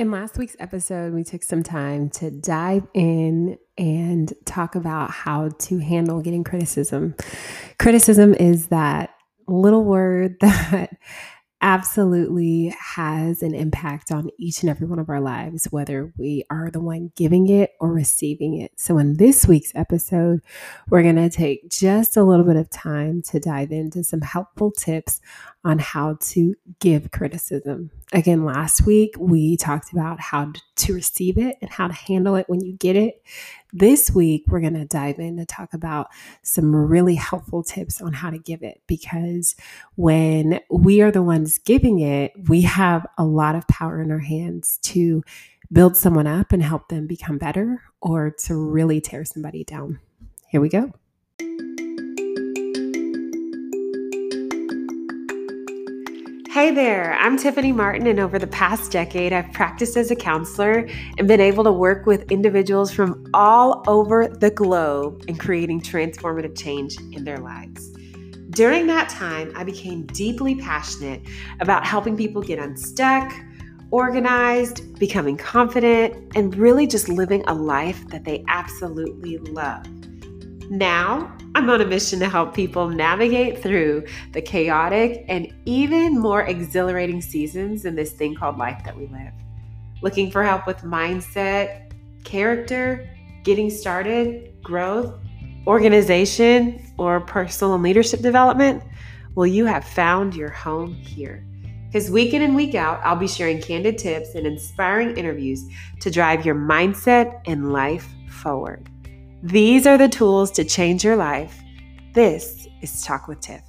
In last week's episode, we took some time to dive in and talk about how to handle getting criticism. Criticism is that little word that absolutely has an impact on each and every one of our lives, whether we are the one giving it or receiving it. So, in this week's episode, we're going to take just a little bit of time to dive into some helpful tips on how to give criticism. Again, last week we talked about how to receive it and how to handle it when you get it. This week, we're going to dive in to talk about some really helpful tips on how to give it because when we are the ones giving it, we have a lot of power in our hands to build someone up and help them become better or to really tear somebody down. Here we go. Hey there, I'm Tiffany Martin, and over the past decade, I've practiced as a counselor and been able to work with individuals from all over the globe in creating transformative change in their lives. During that time, I became deeply passionate about helping people get unstuck, organized, becoming confident, and really just living a life that they absolutely love. Now, I'm on a mission to help people navigate through the chaotic and even more exhilarating seasons in this thing called life that we live. Looking for help with mindset, character, getting started, growth, organization, or personal and leadership development? Well, you have found your home here. Because week in and week out, I'll be sharing candid tips and inspiring interviews to drive your mindset and life forward. These are the tools to change your life. This is Talk with Tiff.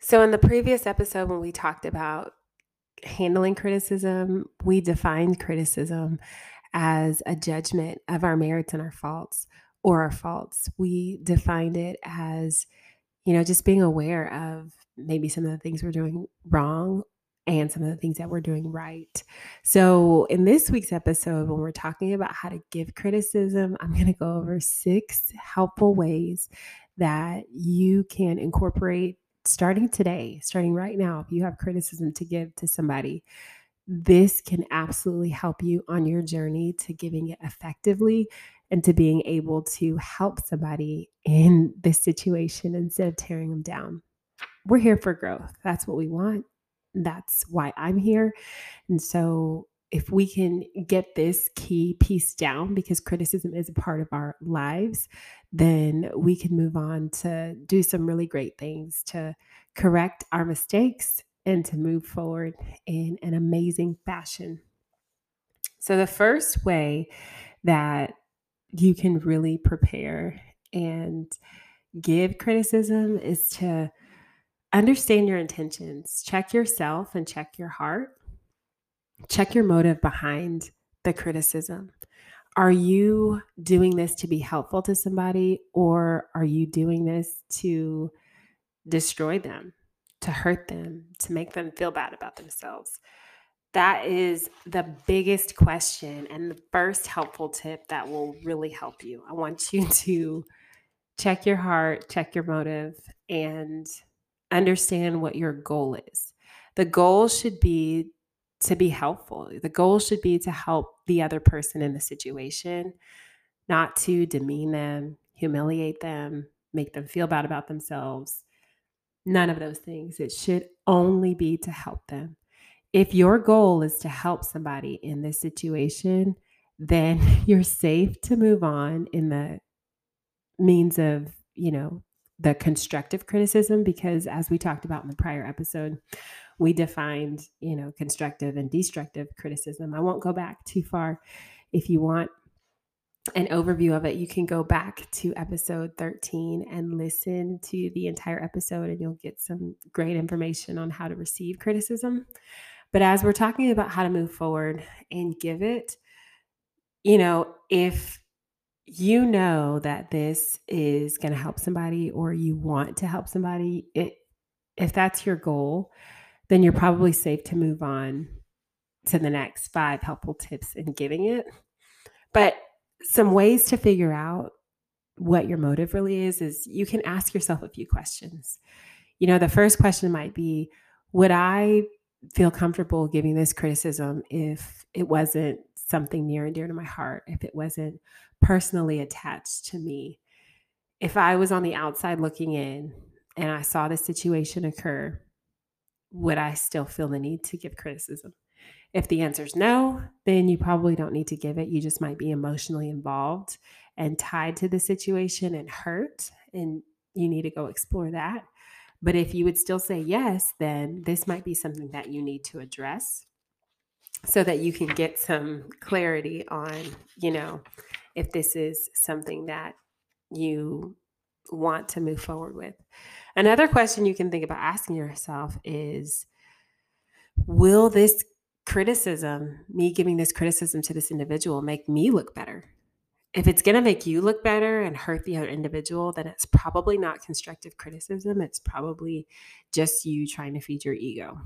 So, in the previous episode, when we talked about handling criticism, we defined criticism as a judgment of our merits and our faults or our faults. We defined it as, you know, just being aware of maybe some of the things we're doing wrong and some of the things that we're doing right. So, in this week's episode, when we're talking about how to give criticism, I'm going to go over six helpful ways that you can incorporate starting today, starting right now. If you have criticism to give to somebody, this can absolutely help you on your journey to giving it effectively and to being able to help somebody in this situation instead of tearing them down. We're here for growth. That's what we want that's why I'm here. And so if we can get this key piece down because criticism is a part of our lives, then we can move on to do some really great things to correct our mistakes and to move forward in an amazing fashion. So, the first way that you can really prepare and give criticism is to understand your intentions, check yourself and check your heart, check your motive behind the criticism. Are you doing this to be helpful to somebody, or are you doing this to destroy them, to hurt them, to make them feel bad about themselves? That is the biggest question and the first helpful tip that will really help you. I want you to check your heart, check your motive, and understand what your goal is. The goal should be to be helpful. The goal should be to help the other person in the situation, not to demean them, humiliate them, make them feel bad about themselves. None of those things. It should only be to help them. If your goal is to help somebody in this situation, then you're safe to move on in the means of, you know, the constructive criticism because as we talked about in the prior episode we defined you know constructive and destructive criticism. I won't go back too far. If you want an overview of it you can go back to episode 13 and listen to the entire episode and you'll get some great information on how to receive criticism. But as we're talking about how to move forward and give it you know if you know that this is going to help somebody or you want to help somebody, it, if that's your goal, then you're probably safe to move on to the next five helpful tips in giving it. But some ways to figure out what your motive really is is you can ask yourself a few questions. You know, the first question might be, Would I feel comfortable giving this criticism if it wasn't something near and dear to my heart, if it wasn't personally attached to me? If I was on the outside looking in and I saw this situation occur, would I still feel the need to give criticism? If the answer is no, then you probably don't need to give it. You just might be emotionally involved and tied to the situation and hurt, and you need to go explore that. But if you would still say yes, then this might be something that you need to address so that you can get some clarity on, you know, if this is something that you want to move forward with. Another question you can think about asking yourself is Will this criticism, me giving this criticism to this individual, make me look better? If it's going to make you look better and hurt the other individual, then it's probably not constructive criticism. It's probably just you trying to feed your ego.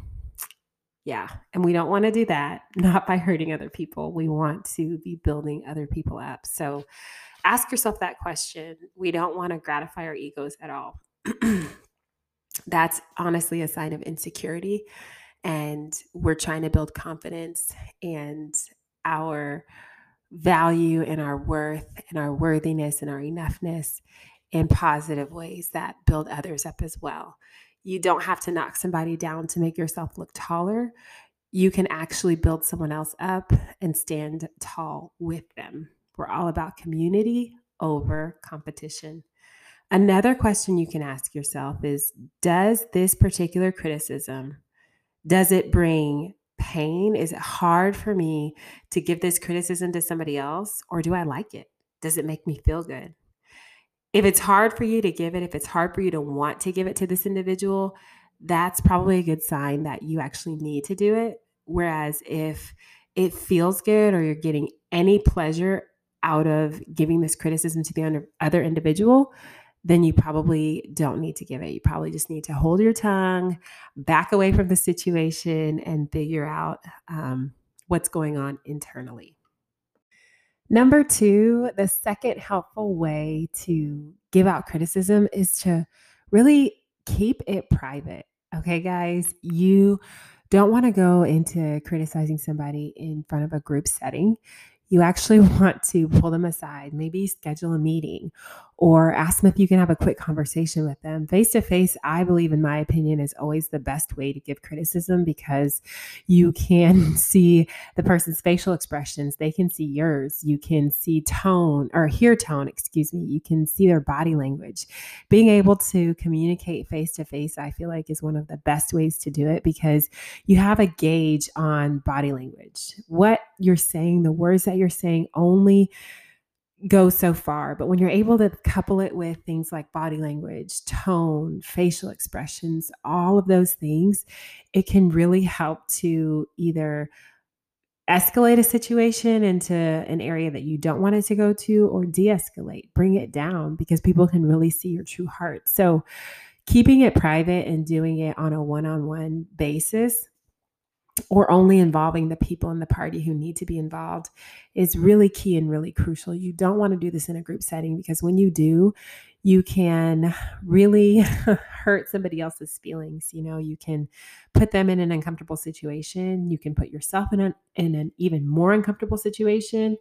Yeah. And we don't want to do that, not by hurting other people. We want to be building other people up. So ask yourself that question. We don't want to gratify our egos at all. That's honestly a sign of insecurity. And we're trying to build confidence and our value and our worth and our worthiness and our enoughness in positive ways that build others up as well. You don't have to knock somebody down to make yourself look taller. You can actually build someone else up and stand tall with them. We're all about community over competition. Another question you can ask yourself is does this particular criticism does it bring pain? Is it hard for me to give this criticism to somebody else or do I like it? Does it make me feel good? If it's hard for you to give it, if it's hard for you to want to give it to this individual, that's probably a good sign that you actually need to do it. Whereas if it feels good or you're getting any pleasure out of giving this criticism to the other individual, then you probably don't need to give it. You probably just need to hold your tongue, back away from the situation, and figure out um, what's going on internally. Number two, the second helpful way to give out criticism is to really keep it private. Okay, guys, you don't want to go into criticizing somebody in front of a group setting you actually want to pull them aside, maybe schedule a meeting or ask them if you can have a quick conversation with them. Face to face, I believe, in my opinion, is always the best way to give criticism because you can see the person's facial expressions, they can see yours, you can see tone or hear tone, excuse me, you can see their body language. Being able to communicate face to face, I feel like, is one of the best ways to do it because you have a gauge on body language. What you're saying, the words that you're saying only go so far. But when you're able to couple it with things like body language, tone, facial expressions, all of those things, it can really help to either escalate a situation into an area that you don't want it to go to or de escalate, bring it down because people can really see your true heart. So, keeping it private and doing it on a one on one basis or only involving the people in the party who need to be involved is really key and really crucial. You don't want to do this in a group setting because when you do, you can really hurt somebody else's feelings. You know, you can put them in an uncomfortable situation. You can put yourself in an in an even more uncomfortable situation,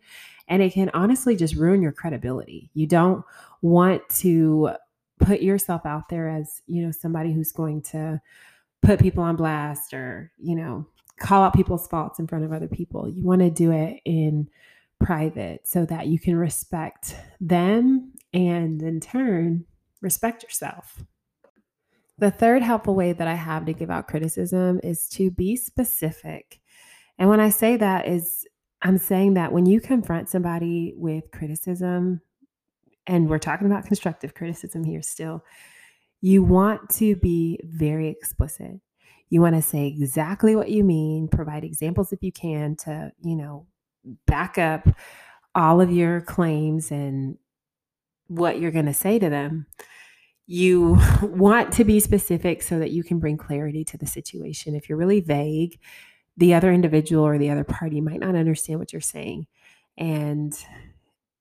and it can honestly just ruin your credibility. You don't want to put yourself out there as, you know, somebody who's going to put people on blast or, you know, call out people's faults in front of other people. You want to do it in private so that you can respect them and in turn respect yourself. The third helpful way that I have to give out criticism is to be specific. And when I say that is I'm saying that when you confront somebody with criticism and we're talking about constructive criticism here still, you want to be very explicit. You want to say exactly what you mean, provide examples if you can to, you know, back up all of your claims and what you're going to say to them. You want to be specific so that you can bring clarity to the situation. If you're really vague, the other individual or the other party might not understand what you're saying. And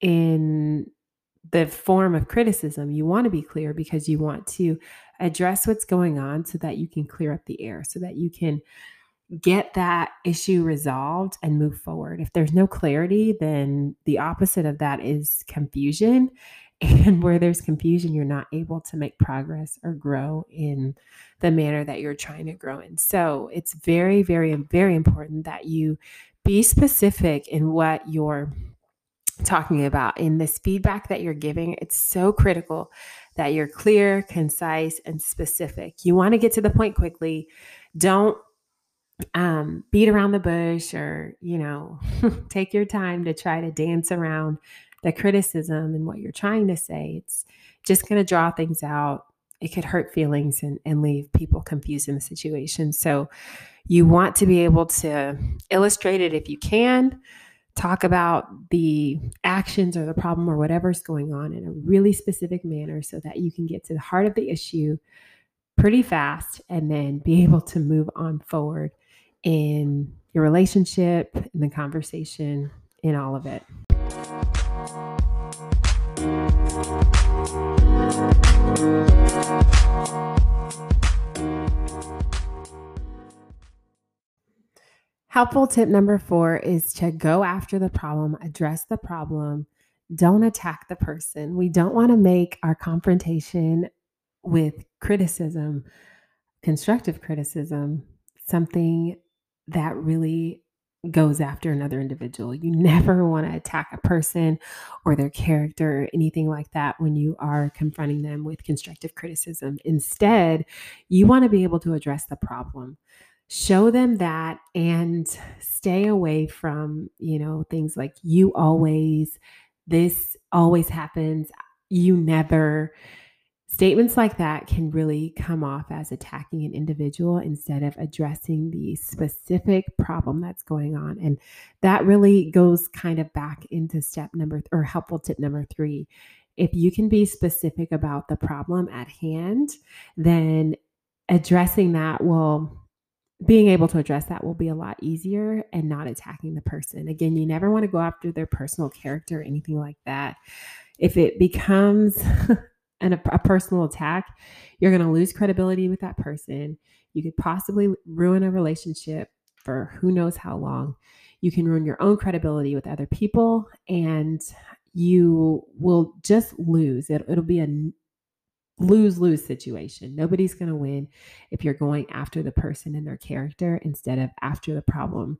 in the form of criticism, you want to be clear because you want to address what's going on so that you can clear up the air, so that you can get that issue resolved and move forward. If there's no clarity, then the opposite of that is confusion. And where there's confusion, you're not able to make progress or grow in the manner that you're trying to grow in. So it's very, very, very important that you be specific in what you're talking about in this feedback that you're giving. It's so critical that you're clear, concise, and specific. You want to get to the point quickly. Don't um, beat around the bush or, you know, take your time to try to dance around the criticism and what you're trying to say. It's just going to draw things out. It could hurt feelings and, and leave people confused in the situation. So, you want to be able to illustrate it if you can, talk about the actions or the problem or whatever's going on in a really specific manner so that you can get to the heart of the issue pretty fast and then be able to move on forward in your relationship, in the conversation, in all of it. Helpful tip number four is to go after the problem, address the problem, don't attack the person. We don't want to make our confrontation with criticism, constructive criticism, something that really goes after another individual. You never want to attack a person or their character or anything like that when you are confronting them with constructive criticism. Instead, you want to be able to address the problem. Show them that and stay away from, you know, things like you always, this always happens, you never Statements like that can really come off as attacking an individual instead of addressing the specific problem that's going on. And that really goes kind of back into step number th- or helpful tip number three. If you can be specific about the problem at hand, then addressing that will being able to address that will be a lot easier and not attacking the person. Again, you never want to go after their personal character or anything like that. If it becomes and a, a personal attack, you're going to lose credibility with that person. You could possibly ruin a relationship for who knows how long. You can ruin your own credibility with other people, and you will just lose. It, it'll be a lose lose situation. Nobody's going to win if you're going after the person and their character instead of after the problem.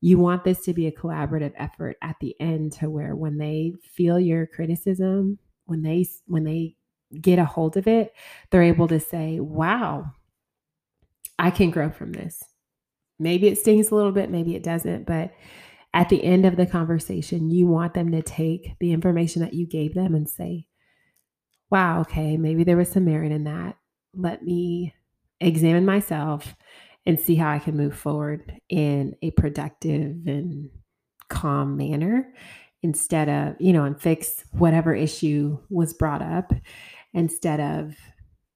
You want this to be a collaborative effort at the end to where when they feel your criticism, when they when they get a hold of it, they're able to say, wow, I can grow from this. Maybe it stings a little bit, maybe it doesn't, but at the end of the conversation, you want them to take the information that you gave them and say, wow, okay, maybe there was some merit in that. Let me examine myself and see how I can move forward in a productive and calm manner instead of, you know, and fix whatever issue was brought up instead of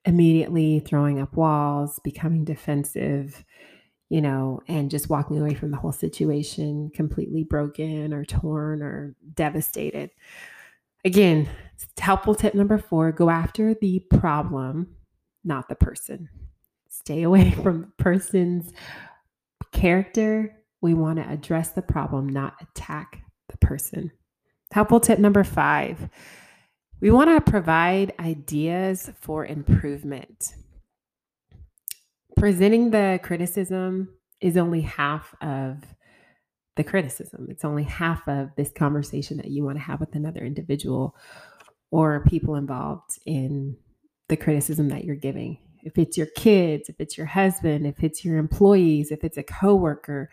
immediately throwing up walls, becoming defensive, you know, and just walking away from the whole situation completely broken or torn or devastated. Again, helpful tip number four go after the problem, not the person. Stay away from the person's character. We want to address the problem, not attack the person. Helpful tip number five we want to provide ideas for improvement. Presenting the criticism is only half of the criticism. It's only half of this conversation that you want to have with another individual or people involved in the criticism that you're giving. If it's your kids, if it's your husband, if it's your employees, if it's a coworker,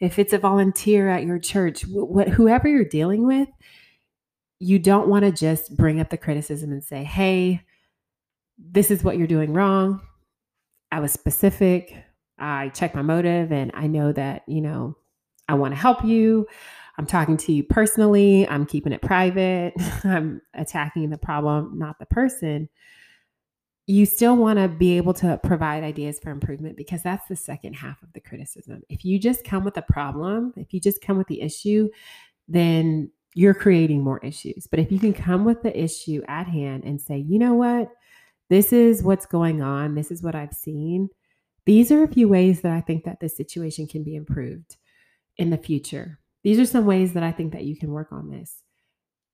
if it's a volunteer at your church, wh- whoever you're dealing with, you don't want to just bring up the criticism and say, hey, this is what you're doing wrong. I was specific. I checked my motive and I know that, you know, I want to help you. I'm talking to you personally. I'm keeping it private. I'm attacking the problem, not the person. You still want to be able to provide ideas for improvement because that's the second half of the criticism. If you just come with a problem, if you just come with the issue, then you're creating more issues. But if you can come with the issue at hand and say, you know what, this is what's going on. This is what I've seen. These are a few ways that I think that this situation can be improved in the future. These are some ways that I think that you can work on this.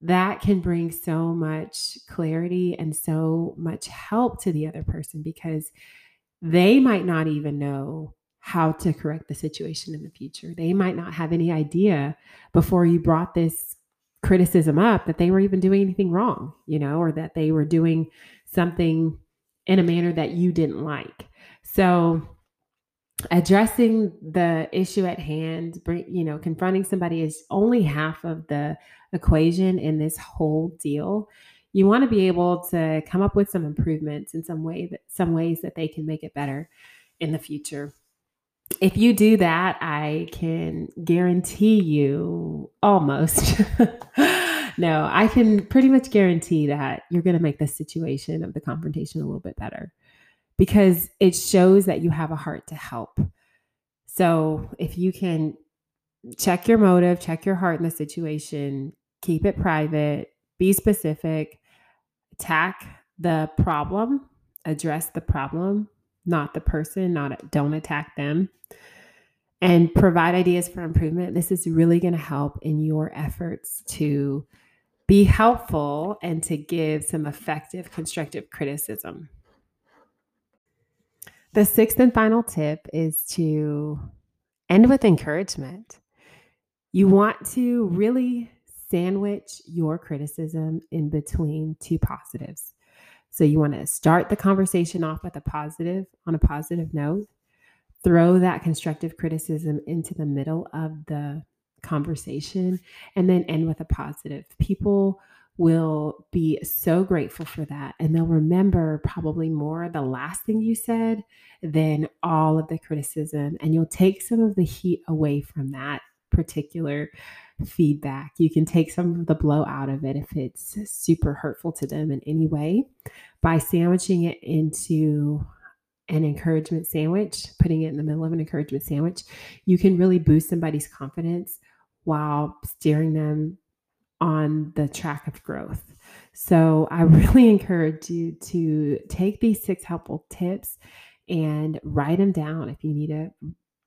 That can bring so much clarity and so much help to the other person because they might not even know how to correct the situation in the future. They might not have any idea before you brought this criticism up that they were even doing anything wrong, you know, or that they were doing something in a manner that you didn't like. So, addressing the issue at hand, you know, confronting somebody is only half of the equation in this whole deal. You want to be able to come up with some improvements in some way that some ways that they can make it better in the future if you do that, I can guarantee you almost. no, I can pretty much guarantee that you're going to make the situation of the confrontation a little bit better because it shows that you have a heart to help. So if you can check your motive, check your heart in the situation, keep it private, be specific, attack the problem, address the problem, not the person, not don't attack them. And provide ideas for improvement. This is really going to help in your efforts to be helpful and to give some effective constructive criticism. The sixth and final tip is to end with encouragement. You want to really sandwich your criticism in between two positives. So you want to start the conversation off with a positive on a positive note, throw that constructive criticism into the middle of the conversation, and then end with a positive. People will be so grateful for that. And they'll remember probably more the last thing you said than all of the criticism. And you'll take some of the heat away from that particular feedback. You can take some of the blow out of it if it's super hurtful to them in any way by sandwiching it into an encouragement sandwich, putting it in the middle of an encouragement sandwich. You can really boost somebody's confidence while steering them on the track of growth. So I really encourage you to take these six helpful tips and write them down if you need to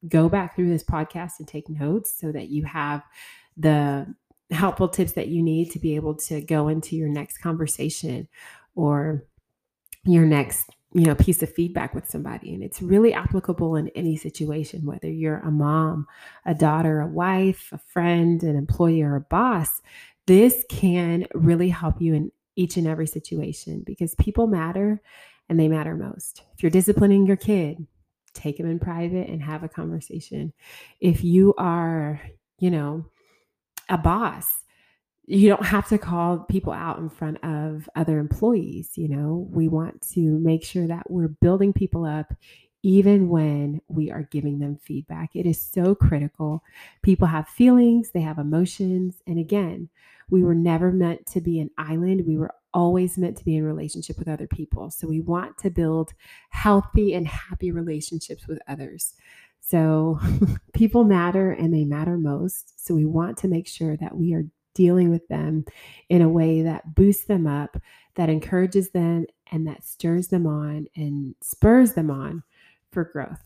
go back through this podcast and take notes so that you have the helpful tips that you need to be able to go into your next conversation or your next you know piece of feedback with somebody and it's really applicable in any situation whether you're a mom a daughter a wife a friend an employee or a boss this can really help you in each and every situation because people matter and they matter most. If you're disciplining your kid take them in private and have a conversation. If you are you know a boss you don't have to call people out in front of other employees you know? We want to make sure that we're building people up even when we are giving them feedback. It is so critical. People have feelings they have emotions and again we were never meant to be an island. We were always meant to be in relationship with other people. So we want to build healthy and happy relationships with others. So people matter and they matter most. So we want to make sure that we are dealing with them in a way that boosts them up, that encourages them, and that stirs them on and spurs them on for growth.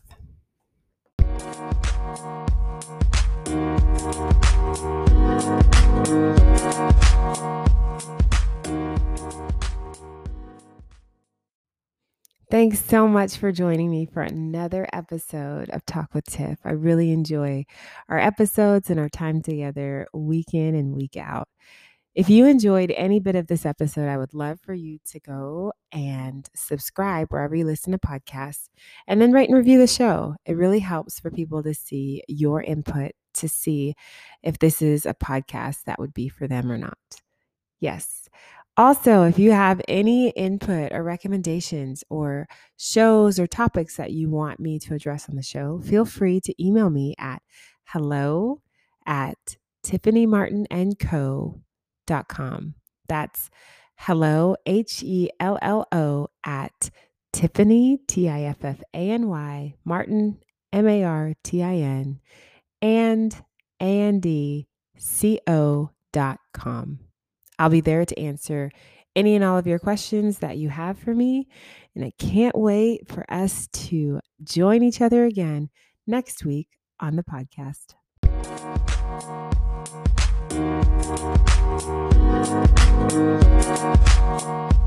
Thanks so much for joining me for another episode of Talk with Tiff. I really enjoy our episodes and our time together week in and week out. If you enjoyed any bit of this episode, I would love for you to go and subscribe wherever you listen to podcasts and then rate and review the show. It really helps for people to see your input to see if this is a podcast that would be for them or not. Yes. Also, if you have any input or recommendations or shows or topics that you want me to address on the show, feel free to email me at hello at tiffanymartinandco.com. That's hello, H E L L O, at Tiffany, T I F F A N Y, Martin, M A R T I N, and A N D C O dot com. I'll be there to answer any and all of your questions that you have for me. And I can't wait for us to join each other again next week on the podcast. We'll be right.